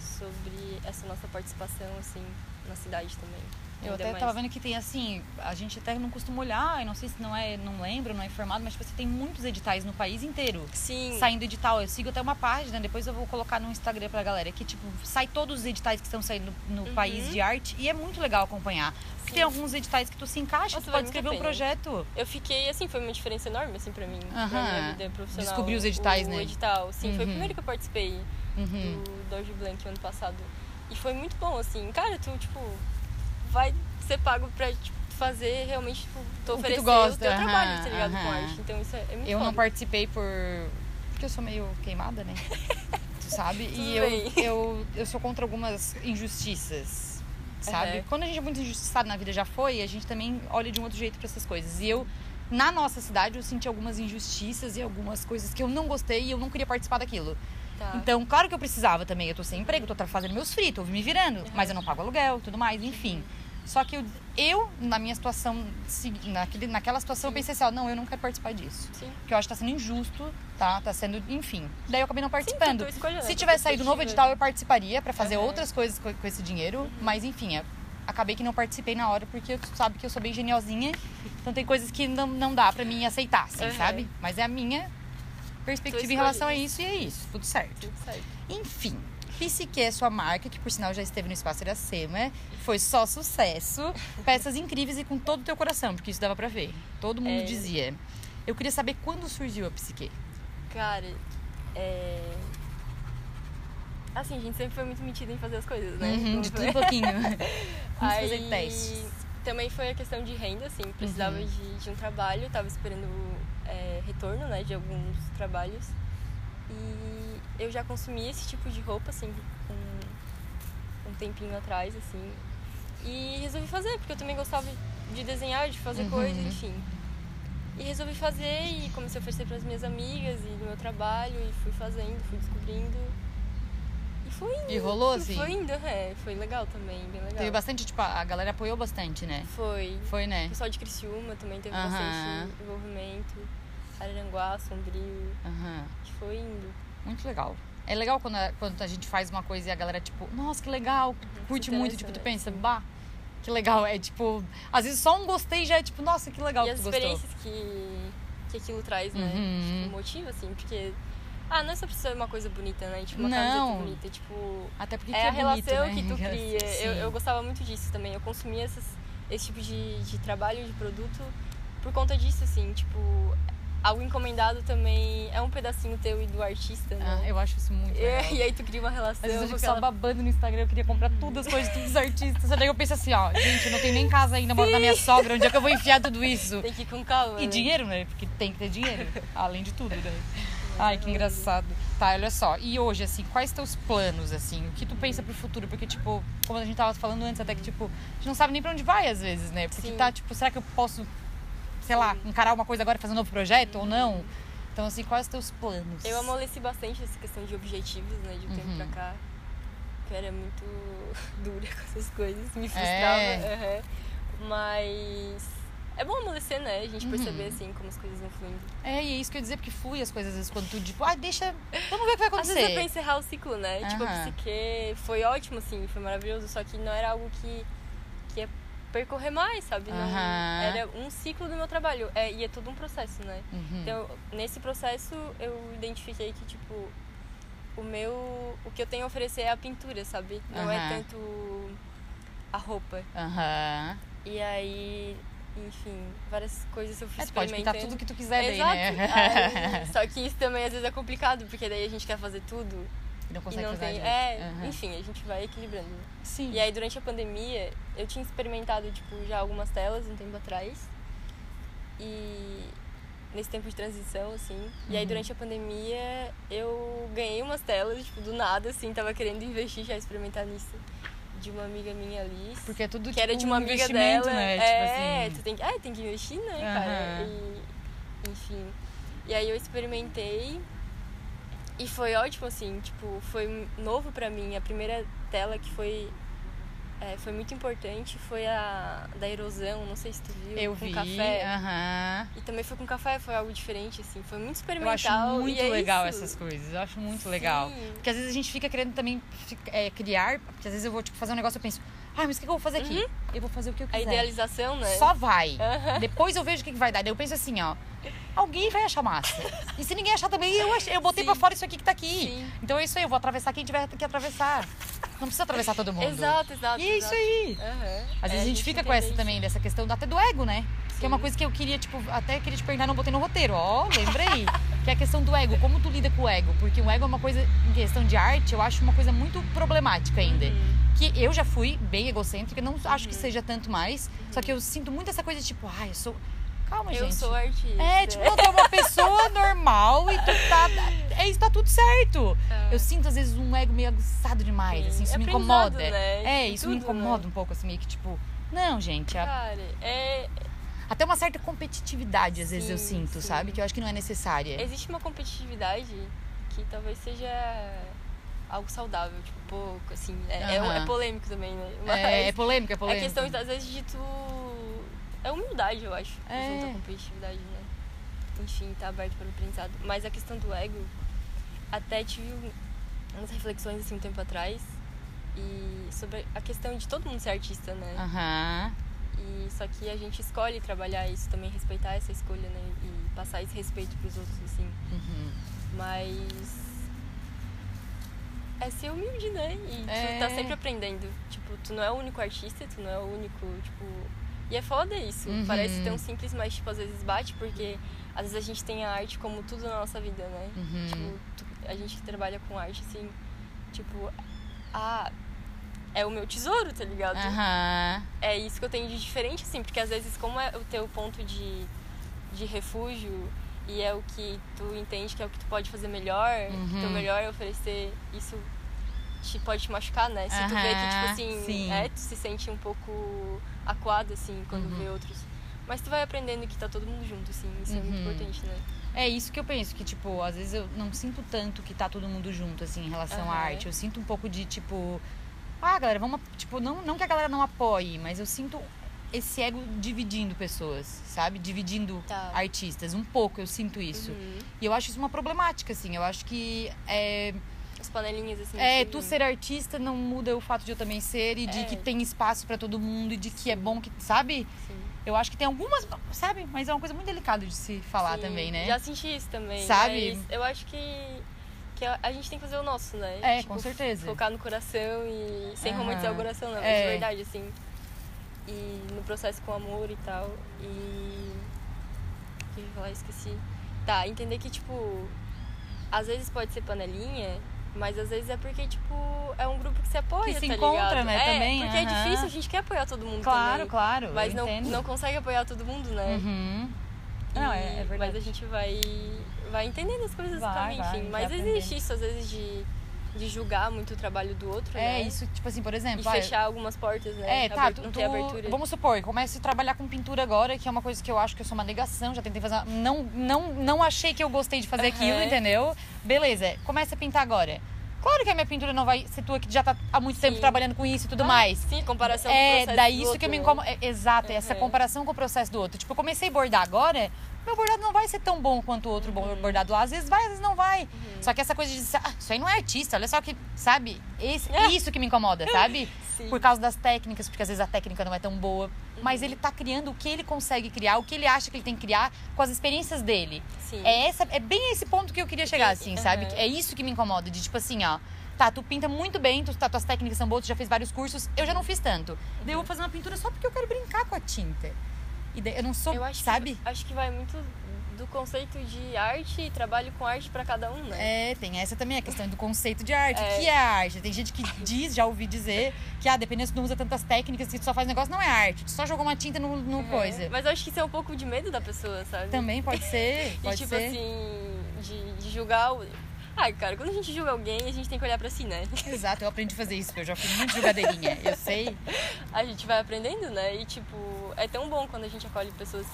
sobre essa nossa participação, assim, na cidade também. Eu até mais. tava vendo que tem assim, a gente até não costuma olhar, eu não sei se não é, não lembro, não é informado, mas tipo, você tem muitos editais no país inteiro. Sim. Saindo edital, eu sigo até uma página, depois eu vou colocar no Instagram pra galera, que tipo, sai todos os editais que estão saindo no Uhum. país de arte e é muito legal acompanhar. Porque Sim. tem alguns editais que tu se encaixa, Nossa, tu pode escrever um projeto. Eu fiquei, assim, foi uma diferença enorme, assim, pra mim. Pra Aham. minha vida profissional. Descobrir os editais, o, né? O edital, sim. Foi o Uhum. primeiro que eu participei Uhum. do Doge Blank ano passado. E foi muito bom, assim. Cara, tu, tipo, vai ser pago pra tipo, fazer realmente, tipo, tu O oferecer gosta, o teu aham, trabalho, tá ligado? Com aham. arte. Então isso é, é muito Eu não foda. participei por. Porque eu sou meio queimada, né? tu sabe? E eu, eu, eu sou contra algumas injustiças. Sabe? Aham. Quando a gente é muito injustiçado na vida já foi, a gente também olha de um outro jeito pra essas coisas. E eu, na nossa cidade, eu senti algumas injustiças e algumas coisas que eu não gostei e eu não queria participar daquilo. Tá. Então, claro que eu precisava também. Eu tô sem emprego, tô fazendo meus fritos, tô me virando. Mas eu não pago aluguel, tudo mais, enfim. Só que eu, eu na minha situação, naquele, naquela situação, eu pensei assim, ó, não, eu não quero participar disso. Sim. Porque eu acho que tá sendo injusto, tá? Tá sendo, enfim. Daí eu acabei não Sim, participando. tua escolha, né? Se tivesse saído novo edital, eu participaria pra fazer Aham. outras coisas com, com esse dinheiro. Mas enfim, eu acabei que não participei na hora, porque tu sabe que eu sou bem geniosinha. Então tem coisas que não, não dá pra mim aceitar, assim, Aham. sabe? Mas é a minha perspectiva em relação a isso. e é isso. Tudo certo. Tudo certo. Enfim, Psique é sua marca, que por sinal já esteve no Espaço Iracema. Foi só sucesso. Peças incríveis e com todo o teu coração, porque isso dava pra ver. Todo mundo É. dizia. Eu queria saber quando surgiu a Psique. Cara, é. Assim, a gente sempre foi muito metida em fazer as coisas, né? Uhum, de tudo um pouquinho. Vamos Aí, fazer testes. Também foi a questão de renda, assim, precisava Uhum. de, de um trabalho, tava esperando é, retorno, né, de alguns trabalhos. E eu já consumia esse tipo de roupa, assim, um, um tempinho atrás, assim. E resolvi fazer, porque eu também gostava de desenhar, de fazer Uhum. coisas, enfim. E resolvi fazer e comecei a oferecer para as minhas amigas e no meu trabalho e fui fazendo, fui descobrindo. E foi indo. E rolou, assim? Foi indo, é. Foi legal também, bem legal. Teve bastante, tipo, a galera apoiou bastante, né? Foi. Foi, O né? pessoal de Criciúma também teve Aham. bastante envolvimento. Araranguá, Sombrio. Aham. que foi indo. Muito legal. É legal quando a, quando a gente faz uma coisa e a galera, tipo, nossa, que legal, curte Uhum. se muito, tipo, tu pensa, bah, que legal. É tipo, às vezes só um gostei já é tipo, nossa, que legal e que as tu gostou. experiências que, que aquilo traz, né? Uhum. Tipo, motiva, assim, porque. Ah, não é só precisa uma coisa bonita, né? Tipo, uma Não. camiseta bonita. Tipo, Até porque é que a é bonito, relação né? que tu cria. Eu, eu gostava muito disso também. Eu consumia essas, esse tipo de, de trabalho, de produto, por conta disso, assim. Tipo, algo encomendado também é um pedacinho teu e do artista, Ah, né? eu acho isso muito legal. E, aí tu cria uma relação Às vezes eu fico só babando no Instagram, eu queria comprar todas as coisas de todos os artistas. Daí eu penso assim, ó, gente, eu não tenho nem casa ainda, moro na minha sogra, onde é que eu vou enfiar tudo isso? Tem que ir com calma, E né? dinheiro, né? Porque tem que ter dinheiro, além de tudo, né? Ai, que engraçado. Tá, olha só. E hoje, assim, quais teus planos, assim? O que tu pensa pro futuro? Porque, tipo, como a gente tava falando antes, até que, tipo, a gente não sabe nem pra onde vai, às vezes, né? Porque Sim. tá, tipo, será que eu posso, sei lá, encarar uma coisa agora e fazer um novo projeto ou não? Então, assim, quais os teus planos? Eu amoleci bastante essa questão de objetivos, né? De um tempo Uhum. pra cá. Que eu era muito dura com essas coisas. Me frustrava. É. aham. Mas... É bom amolecer, né? A gente Uhum. perceber, assim, como as coisas vão fluindo. É, e é isso que eu ia dizer, porque flui as coisas, às vezes, quando tu, tipo, ah, deixa, vamos ver o que vai Às acontecer. vezes é pra encerrar o ciclo, né? Tipo, a psique foi ótimo, assim, foi maravilhoso. Só que não era algo que, que ia percorrer mais, sabe? Não, era um ciclo do meu trabalho. É, e é todo um processo, né? Uhum. Então, nesse processo, eu identifiquei que, tipo, o meu. O que eu tenho a oferecer é a pintura, sabe? Não é Aham. tanto a roupa. Aham. E aí, enfim, várias coisas eu fui É, tu pode pintar tudo que tu quiser daí, Exato. né? Aí, só que isso também às vezes é complicado, porque daí a gente quer fazer tudo E não e consegue não fazer tem. É, Aham. enfim, a gente vai equilibrando. Sim. E aí durante a pandemia, eu tinha experimentado, tipo, já algumas telas um tempo atrás. E nesse tempo de transição, assim. E aí Uhum. durante a pandemia eu ganhei umas telas, tipo, do nada, assim, tava querendo investir já experimentar nisso. De uma amiga minha, Alice. Porque é tudo que era tipo, de uma um amiga investimento, dela. né? É, tipo assim. tu tem que, é, tem que investir, né, cara? Aham. E, enfim. E aí eu experimentei e foi ótimo, assim, tipo, foi novo pra mim. A primeira tela que foi é, foi muito importante foi a da erosão, não sei se tu viu, Eu com vi. café. Aham. E também foi com café, foi algo diferente, assim, foi muito Eu experimental. acho muito é legal isso. essas coisas. Eu acho muito legal. Sim. Porque às vezes a gente fica querendo também é, criar. Porque às vezes eu vou tipo, fazer um negócio e eu penso, ah, mas o que que eu vou fazer aqui? Eu vou fazer o que eu Uhum. A quiser. idealização, né? Só vai. Aham. Depois eu vejo o que, que vai dar. Daí eu penso assim, ó. Alguém vai achar massa. E se ninguém achar também, eu, eu botei Sim. pra fora isso aqui que tá aqui. Sim. Então é isso aí, eu vou atravessar quem tiver que atravessar. Não precisa atravessar todo mundo. Exato, exato. E é isso aí. Aham. Às vezes É, a gente fica com essa também, dessa questão até do ego, né? Que é uma Sim. coisa que eu queria, tipo, até queria te perguntar, não botei no roteiro. Ó, lembrei. que que é a questão do ego. Como tu lida com o ego? Porque o ego é uma coisa, em questão de arte, eu acho uma coisa muito problemática ainda. Uhum. Que eu já fui bem egocêntrica, não acho que seja tanto mais. Só que eu sinto muito essa coisa, tipo, ai, eu sou. Calma, Eu gente. sou artista. É, tipo, tu é uma pessoa normal e tu tá. É isso, tá tudo certo. É. Eu sinto, às vezes, um ego meio aguçado demais, Sim. assim, isso É me incomoda. né? É, isso me tudo, incomoda né? um pouco, assim, meio que, tipo. Não, gente, a- Cara, é, até uma certa competitividade, às vezes, eu Sim, sinto, sim. sabe? Que eu acho que não é necessária. existe uma competitividade que talvez seja algo saudável, tipo, pouco, assim. É, é, Aham. é polêmico também, né? Mas É, é polêmico, é é polêmico. questão, às vezes, de tu. É humildade, eu acho. É. Junto à competitividade, né? Enfim, tá aberto para o aprendizado. Mas a questão do ego, até tive um- umas reflexões assim um tempo atrás. E sobre a questão de todo mundo ser artista, né? Aham. E só que a gente escolhe trabalhar isso também, respeitar essa escolha, né? E passar esse respeito pros outros, assim. Uhum. Mas. É ser humilde, né? E É. tu tá sempre aprendendo. Tipo, tu não é o único artista, tu não é o único, tipo. E é foda isso. Uhum. Parece tão simples, mas, tipo, às vezes bate, porque às vezes a gente tem a arte como tudo na nossa vida, né? Uhum. Tipo, tu- a gente que trabalha com arte, assim, tipo, ah, é o meu tesouro, tá ligado? Aham. é isso que eu tenho de diferente, assim, porque às vezes, como é o teu ponto de, de refúgio e é o que tu entende que é o que tu pode fazer melhor, Uhum. teu melhor é oferecer, isso te, pode te machucar, né? Se tu vê que, tipo assim, sim. é, tu se sente um pouco acuado, assim, quando Uhum. vê outros. Mas tu vai aprendendo que tá todo mundo junto, assim, isso é muito Uhum. importante, né? É isso que eu penso, que, tipo, às vezes eu não sinto tanto que tá todo mundo junto, assim, em relação à arte. Eu sinto um pouco de, tipo, ah, galera, vamos. Tipo, não, não que a galera não apoie, mas eu sinto esse ego dividindo pessoas, sabe? Dividindo Tá. artistas. Um pouco eu sinto isso. Uhum. E eu acho isso uma problemática, assim. Eu acho que é, As panelinhas, assim. é, de- tu ser artista não muda o fato de eu também ser e de É. que tem espaço pra todo mundo e de que é bom que, sabe? Sim. Eu acho que tem algumas, sabe? Mas é uma coisa muito delicada de se falar Sim, também, né? Já senti isso também. Sabe? eu acho que, que a, gente tem que fazer o nosso, né? É, com certeza. Focar no coração e sem Aham. romantizar o coração, não. É. De verdade, assim. E no processo com amor e tal. E. O que eu ia falar? Esqueci. Tá, entender que, tipo. Às vezes pode ser panelinha. Mas às vezes é porque, tipo, é um grupo que se apoia, Que se tá encontra, ligado? né, É, também, porque é difícil, a gente quer apoiar todo mundo Claro, também. claro. Mas não, entendo. não consegue apoiar todo mundo, né? Uhum. Não, é, é E- verdade. Mas a gente vai, vai entendendo as coisas Vai, caminho, vai, enfim. Mas existe isso, às vezes, de, de julgar muito o trabalho do outro, É né? isso, tipo assim, por E exemplo. ah, fechar algumas portas, né? É, tá, tu, não ter abertura. vamos supor, comece a trabalhar com pintura agora, que é uma coisa que eu acho que eu sou uma negação, já tentei fazer, uma- não, não, não achei que eu gostei de fazer Aham. aquilo, entendeu? Beleza, comece a pintar agora. Claro que a minha pintura não vai ser tua que já tá há muito tempo Sim. trabalhando com isso e tudo Ah, mais. Sim, comparação com o É, processo daí do isso outro, que me né? incomoda. é, exato, essa Uhum. comparação com o processo do outro. Tipo, eu comecei a bordar agora, meu bordado não vai ser tão bom quanto o outro Uhum. bordado lá. Às vezes vai, às vezes não vai. Só que essa coisa de dizer, ah, isso aí não é artista, olha só que, sabe? Esse, É. Isso que me incomoda, sabe? Sim. Por causa das técnicas, porque às vezes a técnica não é tão boa. Mas ele tá criando o que ele consegue criar, o que ele acha que ele tem que criar com as experiências dele. Sim. É, essa, é bem esse ponto que eu queria chegar, assim, sabe? É isso que me incomoda, de tipo assim, ó. Tá, tu pinta muito bem, tu, tá, tuas técnicas são boas, tu já fez vários cursos, eu já não fiz tanto. Daí eu vou fazer uma pintura só porque eu quero brincar com a tinta. E eu não sou, Eu acho sabe? Que, acho que vai muito do conceito de arte e trabalho com arte pra cada um, né? É, tem essa também, a questão do conceito de arte. O É. que é arte? Tem gente que diz, já ouvi dizer, que ah, dependendo se tu não usa tantas técnicas, que tu só faz negócio, não é arte. Tu só jogou uma tinta no, no É. coisa. Mas eu acho que isso é um pouco de medo da pessoa, sabe? Também pode ser, E pode tipo ser. assim, de, de julgar o. Ai, cara, quando a gente julga alguém, a gente tem que olhar pra si, né? Exato, eu aprendi a fazer isso, porque eu já fui muito jogadeirinha. Eu sei. a gente vai aprendendo, né? E tipo, é tão bom quando a gente acolhe pessoas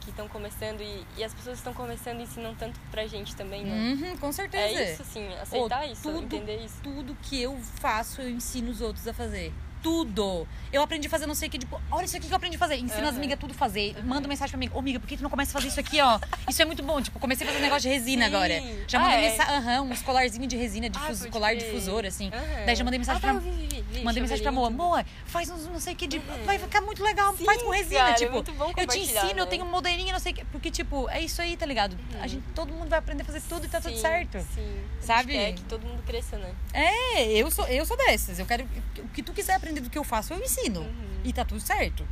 que estão começando e, e as pessoas que estão começando ensinam tanto pra gente também, né? Uhum, com certeza. É isso, assim, aceitar Ô, isso, tudo- entender isso. Tudo que eu faço, eu ensino os outros a fazer. Tudo. Eu aprendi a fazer não sei o que, tipo, olha isso aqui que eu aprendi a fazer. Ensina as Uhum. amigas tudo a fazer. Manda mensagem pra mim. Ô, amiga, por que tu não começa a fazer isso aqui, ó? Isso é muito bom. Tipo, comecei a fazer um negócio de resina Sim. agora. Já Ah, mandei é? mensagem, aham, uns colarzinhos de resina, Ah, difus, pode colar difusor, assim. Aham. Daí já mandei mensagem ah, pra tá, eu vi, vi, vi, Mandei mensagem pra Moa. Moa, faz uns não sei o que de. Uhum. Vai ficar muito legal. Sim, faz com resina. cara, é tipo, muito bom eu te ensino, eu né? tenho um modelinho, não sei o que. Porque, tipo, é isso aí, tá ligado? A gente, todo mundo vai aprender a fazer tudo e tá tudo Sim, certo. Sim. Sabe? quer que todo mundo cresça, né? É, eu sou, eu sou dessas. Eu quero. O que tu quiser aprender do que eu faço, eu ensino. Uhum. E tá tudo certo.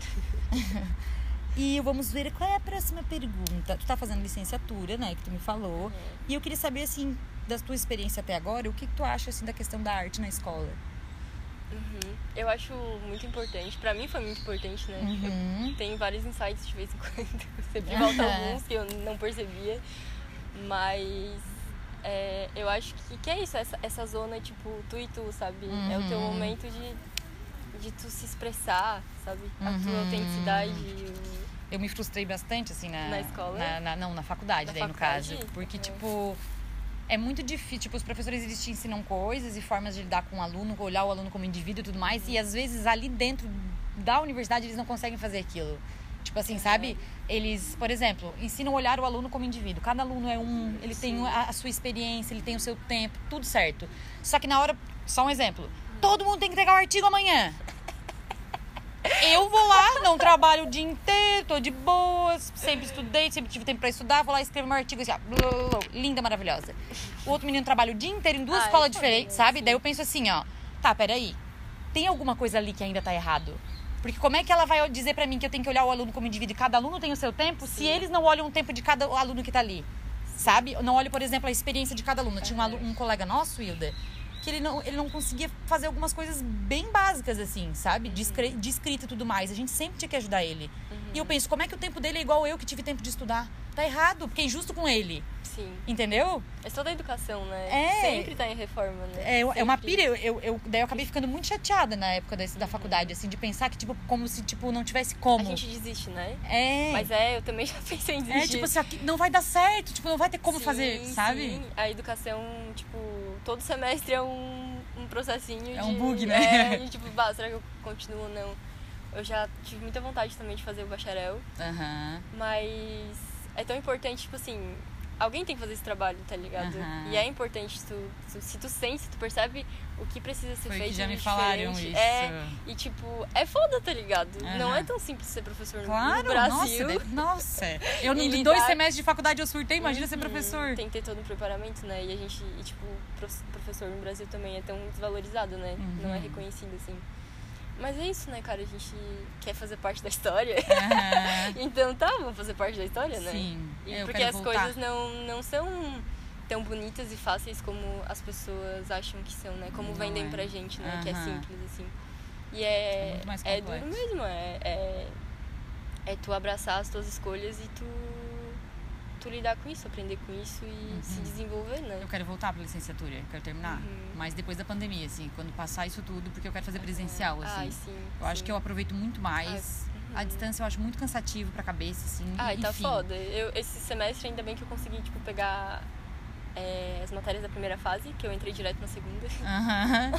E vamos ver qual é a próxima pergunta. Tu tá fazendo licenciatura, né? Que tu me falou. E eu queria saber, assim, da tua experiência até agora, o que, que tu acha, assim, da questão da arte na escola? Uhum. Eu acho muito importante. Pra mim foi muito importante, né? Uhum. Eu tenho vários insights de vez em quando. Sempre volta alguns que eu não percebia. Mas é, eu acho que, que é isso, essa, essa zona, tipo, tu e tu, sabe? É o teu Uhum. momento de, de tu se expressar, sabe? A tua Uhum. autenticidade. o- Eu me frustrei bastante, assim, na... Na escola? na- na- não, na faculdade, Na daí, faculdade? no caso. Porque, Uhum. tipo... É muito difícil, tipo, os professores eles te ensinam coisas e formas de lidar com o aluno, olhar o aluno como indivíduo e tudo mais, e às vezes ali dentro da universidade eles não conseguem fazer aquilo. Tipo assim, sabe? Eles, por exemplo, ensinam a olhar o aluno como indivíduo. Cada aluno é um, ele tem a, a sua experiência, ele tem o seu tempo, tudo certo. Só que na hora, só um exemplo, todo mundo tem que entregar o artigo amanhã. Eu vou lá, não trabalho o dia inteiro, tô de boas, sempre estudei, sempre tive tempo pra estudar, vou lá e escrevo meu artigo assim, ó, blá, blá, blá, linda, maravilhosa. O outro menino trabalha o dia inteiro em duas Ah, escolas diferentes, sabe? sim. Daí eu penso assim, ó, tá, peraí, tem alguma coisa ali que ainda tá errado? Porque como é que ela vai dizer pra mim que eu tenho que olhar o aluno como indivíduo e cada aluno tem o seu tempo, se eles não olham o tempo de cada aluno que tá ali? Sabe? Não olho, por exemplo, a experiência de cada aluno. Tinha um, alu- um colega nosso, Hilda, que ele não, ele não conseguia fazer algumas coisas bem básicas, assim, sabe? De, escre- de escrita e tudo mais. A gente sempre tinha que ajudar ele. E eu penso, como é que o tempo dele é igual eu que tive tempo de estudar? Tá errado, porque é injusto com ele. Sim. Entendeu? É toda a educação, né? É. Sempre tá em reforma, né? É, é uma pira. Eu, eu, eu- daí eu acabei ficando muito chateada na época desse, da faculdade, assim, de pensar que, tipo, como se, tipo, não tivesse A como. gente desiste, né? É. Mas é, eu também já pensei em desistir. É, tipo, assim, aqui não vai dar certo, tipo, não vai ter como Sim, fazer, sabe? sim. A educação, tipo, todo semestre é um, um processinho É de... um bug, né? É, de, tipo, bah, será que eu continuo ou não? Eu já tive muita vontade também de fazer o bacharel, Aham. mas é tão importante, tipo assim, alguém tem que fazer esse trabalho, tá ligado? Aham. E é importante, tu, tu- se tu sente, se tu percebe o que precisa ser Foi feito que já me falaram diferente. isso. É, e tipo, é foda, tá ligado? Não Aham. é tão simples ser professor no- Claro, no Brasil. nossa, nossa. Eu, E em lidar- dois semestres de faculdade, eu surtei, imagina ser Uhum, professor. Tem que ter todo um preparamento, né? E a gente, e, tipo, prof- professor no Brasil também é tão desvalorizado, né? Não é Uhum. reconhecido, assim. Mas é isso, né, cara? A gente quer fazer parte da história. Aham. então tá, vamos fazer parte da história, né? Sim, E porque as voltar. coisas não, não são tão bonitas e fáceis como as pessoas acham que são, né? Como Não vendem é. pra gente, né? Que é simples, assim. E É é, é duro mesmo, é, é, é tu abraçar as tuas escolhas e tu, tu lidar com isso, aprender com isso e se desenvolver, né? Eu quero voltar pra licenciatura, quero terminar. Uhum. Mas depois da pandemia, assim, quando passar isso tudo, porque eu quero fazer presencial, assim. Ai, sim. eu acho sim. que eu aproveito muito mais. Ai, A uhum. distância eu acho muito cansativo pra cabeça, assim. Ai, tá enfim. foda. Eu, esse semestre, ainda bem que eu consegui, tipo, pegar é, as matérias da primeira fase, que eu entrei direto na segunda. Aham.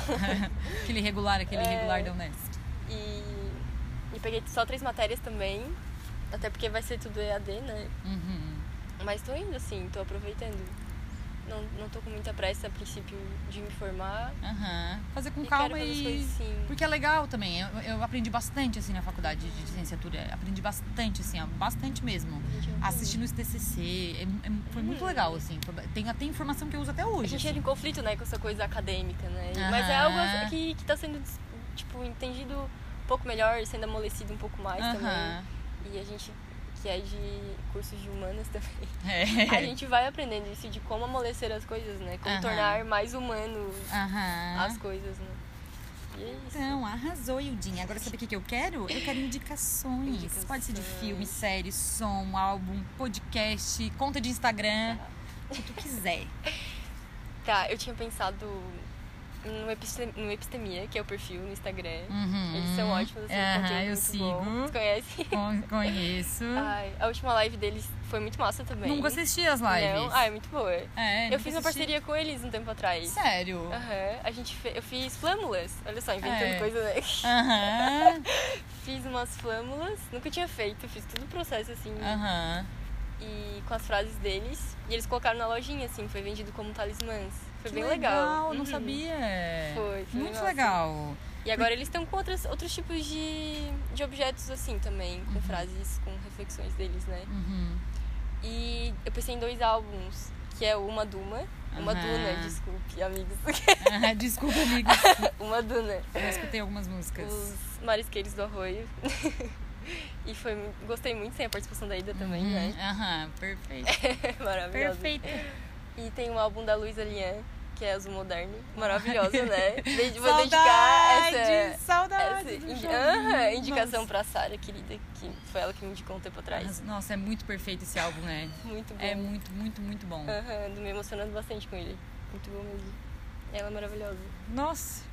aquele regular, aquele É. regular da Unesp. E, e peguei só três matérias também. Até porque vai ser tudo EAD, né? Uhum. Mas tô indo, assim, tô aproveitando. Não, não tô com muita pressa a princípio de me formar. Aham. Fazer com e calma quero fazer as e. coisas sim. Porque é legal também. Eu, eu aprendi bastante, assim, na faculdade de licenciatura. Aprendi bastante, assim, ó, bastante mesmo. A Assistindo os TCC. é- é- foi muito legal, assim. Tem até informação que eu uso até A hoje. gente assim. entra em conflito, né, com essa coisa acadêmica, né? Aham. Mas é algo que, que tá sendo, tipo, entendido um pouco melhor, sendo amolecido um pouco mais também. Aham. E a gente, que é de cursos de humanas também, É. a gente vai aprendendo isso de como amolecer as coisas, né? Como Aham. tornar mais humano Aham. as coisas, né? E é isso. Então, arrasou, Ildinha. Agora sabe o que que eu quero? Eu quero indicações. Indicações. Pode ser de filme, série, som, álbum, podcast, conta de Instagram, o que tu quiser. Tá, eu tinha pensado no, Epistem no Epistemia, que é o perfil no Instagram. Uhum. Eles são ótimos, assim, conteúdo eu sigo. bom. Você conhece? Con- Conheço. Ai, a última live deles foi muito massa também. Nunca assisti as lives. Não? Ah, é muito boa. É, eu fiz uma assisti. parceria com eles um tempo atrás. Sério? Aham, a gente fe... eu fiz flâmulas. Olha só, inventando É. coisa, né? Aham. Fiz umas flâmulas, nunca tinha feito, fiz todo o processo assim, Aham. e com as frases deles. E eles colocaram na lojinha, assim, foi vendido como talismãs. Foi Que bem legal. legal. Não Uhum. sabia. Foi, foi Muito massa. legal. E agora eles estão com outras, outros tipos de, de objetos, assim, também, com Uhum. frases, com reflexões deles, né? Uhum. E eu pensei em dois álbuns, que é Uma Duma. Uma Aham. Duna, desculpe, amigos. Desculpa, amigos. Uma Duna. Eu escutei algumas músicas. Os marisqueiros do arroio. E foi, gostei muito sem a participação da Ida também, Uhum, né? Aham, perfeito. Maravilhosa. Perfeito. E tem um álbum da Luísa Lian, que é Azul Moderno. Maravilhosa, né? De- Vou dedicar essa, saudades essa indi- indicação Nossa. pra Sara, querida, que foi ela que me indicou um tempo atrás. Nossa, é muito perfeito esse álbum, né? Muito bom. É muito, muito, muito bom. Aham, me emocionando bastante com ele. Muito bom mesmo. Ela é maravilhosa. Nossa,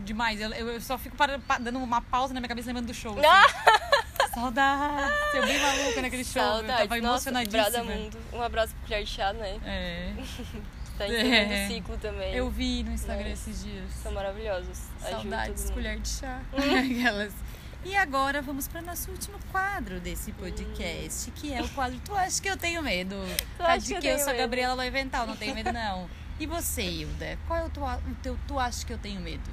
demais. Eu, eu eu só fico dando uma pausa na minha cabeça lembrando do show. assim. Ah! Saudades! Eu bem maluca naquele show. Eu tava Nossa, emocionadíssima. Mundo. Um abraço pro Colher de Chá, né? É. Tá É. ciclo também. Eu vi no Instagram Né? esses dias. São maravilhosos. Saudades, colher de chá. Aquelas. E agora vamos para nosso último quadro desse podcast, que é o quadro Tu acha que eu tenho medo? Tu Tá acha de que eu que eu tenho sou a? Gabriela Loivental, não tenho medo não. E você, Hilda? Qual é o, tua, o teu Tu acha que eu tenho medo?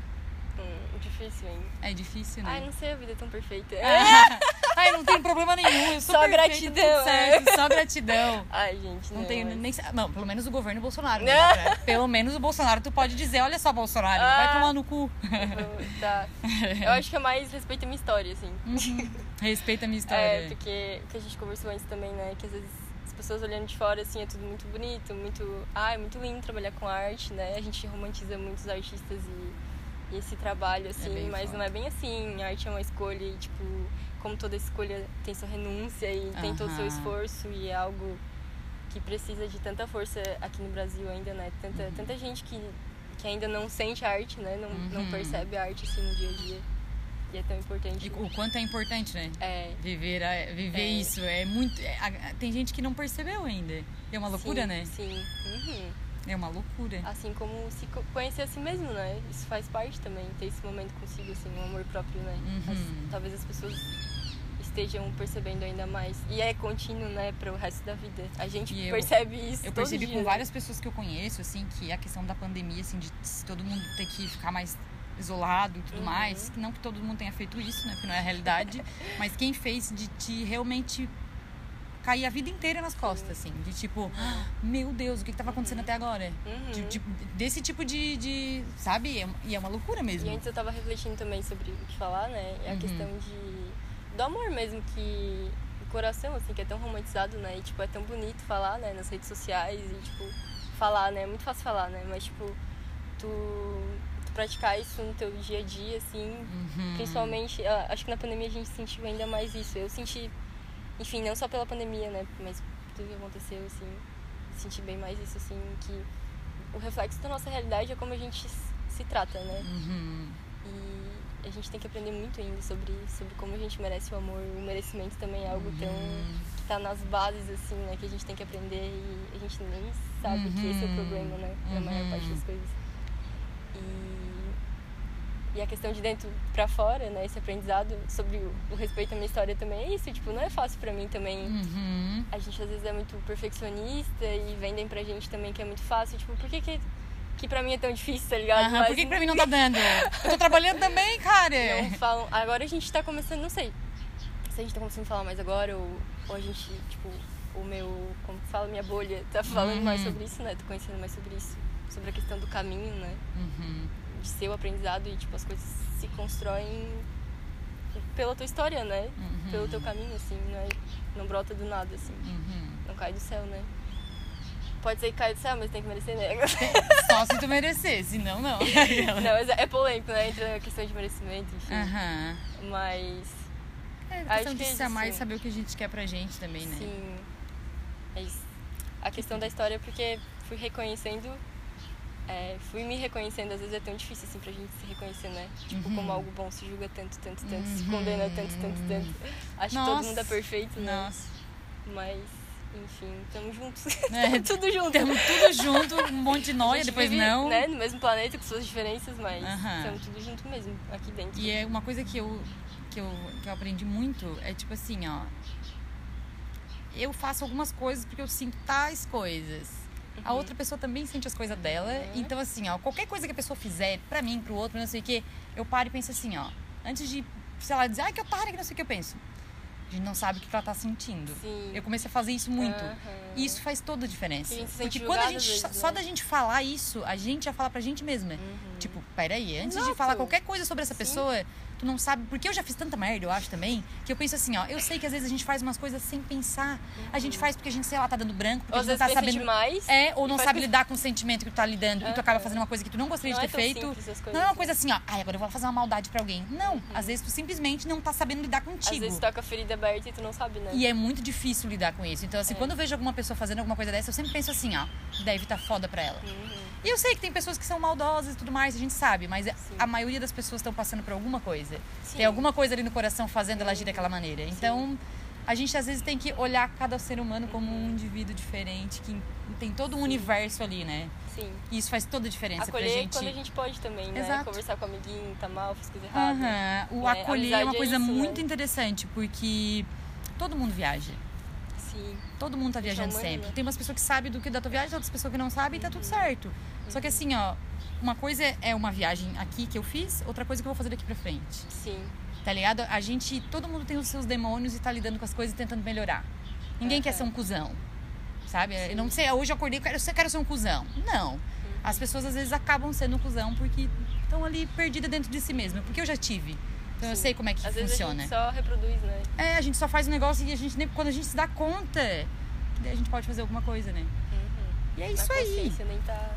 Difícil, hein? É difícil, né? Ai, não sei, a vida é tão perfeita. Ai, não tem problema nenhum. Eu sou Só perfeita, gratidão, tudo certo, Só gratidão. Ai, gente, Não não. tenho nem. Não, pelo menos o governo Bolsonaro. Né, pelo menos o Bolsonaro, tu pode dizer: olha só, Bolsonaro, vai Ah. tomar no cu. Tá. Eu acho que é mais respeito à minha história, assim. Uhum. Respeita a minha É, história. porque o que a gente conversou antes também, né? Que às vezes as pessoas olhando de fora, assim, é tudo muito bonito, muito. Ah, é muito lindo trabalhar com arte, né? A gente romantiza muitos artistas e esse trabalho, assim, bem mas foda. não é bem assim. A arte é uma escolha e, tipo, como toda escolha tem sua renúncia e tem todo o seu esforço e é algo que precisa de tanta força aqui no Brasil ainda, né? Tanta, tanta gente que, que ainda não sente arte, né? Não, não Uhum. percebe a arte, assim, no dia a dia. E é tão importante. E o quanto é importante, né? É, Viver, a- viver É. isso. É muito. é- a- tem gente que não percebeu ainda. É uma loucura, sim, né? Sim. Uhum. É uma loucura. Assim como se co- conhecer a si mesmo, né? Isso faz parte também, ter esse momento consigo, assim, um amor próprio, né? Uhum. As- talvez as pessoas estejam percebendo ainda mais. E é contínuo, né, para o resto da vida. A gente E eu- percebe isso Eu percebi dia, com né? várias pessoas que eu conheço, assim, que a questão da pandemia, assim, de todo mundo ter que ficar mais isolado e tudo Uhum. mais, que não que todo mundo tenha feito isso, né? Porque não é a realidade, mas quem fez de te realmente cair a vida inteira nas costas, assim, de tipo, "Ah, meu Deus, o que, que tava acontecendo até agora? Uhum. De- de- desse tipo de, de sabe? É- E é uma loucura mesmo. E antes eu tava refletindo também sobre o que falar, né? É a Uhum. questão de do amor mesmo que o coração assim, que é tão romantizado, né? E tipo, é tão bonito falar, né, nas redes sociais e tipo falar, né? É muito fácil falar, né? Mas tipo, tu, praticar isso no teu dia a dia assim, Uhum. principalmente, acho que na pandemia a gente sentiu ainda mais isso. Eu senti, enfim, não só pela pandemia, né, mas tudo que aconteceu assim, senti bem mais isso assim, que o reflexo da nossa realidade é como a gente se trata, né? Uhum. E a gente tem que aprender muito ainda sobre, sobre como a gente merece o amor. O merecimento também é algo tão. Uhum. que tá nas bases, assim, né? Que a gente tem que aprender e a gente nem sabe que esse é o Uhum. problema, né? Na maior Uhum. parte das coisas. E. E a questão de dentro pra fora, né? Esse aprendizado sobre o, o respeito à minha história também é isso. Tipo, não é fácil pra mim também. Uhum. A gente às vezes é muito perfeccionista e vendem pra gente também que é muito fácil. Tipo, por que que, que pra mim é tão difícil, tá ligado? Aham, Mas por que, que pra mim não tá dando? Eu tô trabalhando também, cara. não falam. Agora a gente tá começando, não sei se a gente tá começando a falar mais agora ou, ou a gente, tipo, o meu, como que fala, minha bolha tá falando Uhum. mais sobre isso, né? Tô conhecendo mais sobre isso, sobre a questão do caminho, né? Uhum. De ser o aprendizado e, tipo, as coisas se constroem pela tua história, né? Uhum. Pelo teu caminho, assim, não, é, não brota do nada, assim. Uhum. Não cai do céu, né? Pode ser que caia do céu, mas tem que merecer, né? Só se tu merecer, senão não. não, mas é polêmico, né? Entra a questão de merecimento, enfim. Aham. Mas É Acho questão que de é se amar e saber o que a gente quer pra gente também, né? Sim. É isso. A questão da história é porque fui reconhecendo, é, fui me reconhecendo, às vezes é tão difícil assim pra gente se reconhecer, né? Tipo, Uhum. como algo bom se julga tanto, tanto, tanto, se Uhum. condena tanto, tanto, tanto. Acho que todo Nossa. mundo é perfeito, né? Nossa. Mas, enfim, tamo juntos. É, Tudo junto. Tamo tudo junto, um monte de gente depois vive, não. Né, no mesmo planeta, com suas diferenças, mas estamos tudo junto mesmo, aqui dentro. E é uma coisa que eu, que, eu, que eu aprendi muito é tipo assim, ó. Eu faço algumas coisas porque eu sinto tais coisas. A outra pessoa também sente as coisas dela. Uhum. Então, assim, ó, qualquer coisa que a pessoa fizer, pra mim, pro outro, não sei o quê, eu paro e penso assim, ó. Antes de, sei lá, dizer, ai, que otária, que não sei o que eu penso. A gente não sabe o que ela tá sentindo. Sim. Eu comecei a fazer isso muito. Aham. E isso faz toda a diferença. A se Porque quando a gente. vezes, só né? da gente falar isso, a gente já fala pra gente mesma. Uhum. Tipo, peraí, antes de falar qualquer coisa sobre essa Sim. pessoa, tu não sabe. Porque eu já fiz tanta merda, eu acho também, que eu penso assim, ó, eu sei que às vezes a gente faz umas coisas sem pensar. A gente faz porque a gente, sei lá, tá dando branco, porque Ou a gente não tá sabendo. demais. É, ou não sabe coisa- lidar com o sentimento que tu tá lidando e tu acaba fazendo uma coisa que tu não gostaria Não de é ter tão feito. Não é uma coisa assim, ó, ai, agora eu vou fazer uma maldade pra alguém. Não, às vezes tu simplesmente não tá sabendo lidar Uhum. Às contigo. vezes tu tá com a ferida aberta e tu não sabe, né? E é muito difícil lidar com isso. Então, assim, É. quando eu vejo alguma pessoa fazendo alguma coisa dessa, eu sempre penso assim, ó, deve estar foda pra ela. Uhum. E eu sei que tem pessoas que são maldosas e tudo mais, a gente sabe, mas Sim. a maioria das pessoas estão passando por alguma coisa. Sim. Tem alguma coisa ali no coração fazendo ela agir daquela maneira. Então, a gente às vezes tem que olhar cada ser humano como um indivíduo diferente, que tem todo um universo ali, né? Sim. E isso faz toda a diferença Acolher pra gente. quando a gente pode também, né? Exato. Conversar com o amiguinho, tá mal, fez coisa errada. Aham. O né? acolher é uma Amizade é coisa isso, né? muito interessante, porque todo mundo viaja. Sim. Todo mundo tá viajando sempre. né? Tem umas pessoas que sabem do que da tua viagem, outras pessoas que não sabem e tá tudo certo. Só que assim, ó, uma coisa é uma viagem aqui que eu fiz, outra coisa que eu vou fazer daqui pra frente. Sim. Tá ligado? A gente, todo mundo tem os seus demônios e tá lidando com as coisas e tentando melhorar. Ninguém quer Aham. ser um cuzão. Sabe? Eu não sei, hoje eu acordei, eu quero, eu quero ser um cuzão. Não. As pessoas às vezes acabam sendo um cuzão porque estão ali perdidas dentro de si mesma. Porque eu já tive. Então eu Sim. sei como é que Às vezes a funciona. gente só reproduz, né? É, a gente só faz um negócio e a gente nem, quando a gente se dá conta, daí a gente pode fazer alguma coisa, né? E é isso aí. nem tá...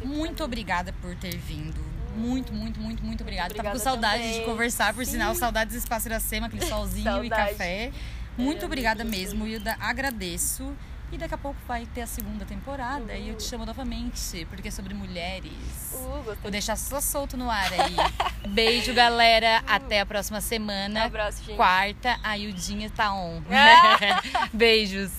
nem Muito obrigada por ter vindo. Muito, muito, muito, muito obrigada. Tava com saudade de também. conversar, por Sim. sinal, saudades do Espaço Iracema, aquele solzinho e café. É, Muito muito obrigada mesmo, Hilda. Agradeço. E daqui a pouco vai ter a segunda temporada e eu te chamo novamente, porque é sobre mulheres. Uh. Vou deixar só solto no ar aí. Beijo, galera. Até a próxima semana. Um abraço, gente. Quarta, a Hildinha tá on. Ah! Beijos.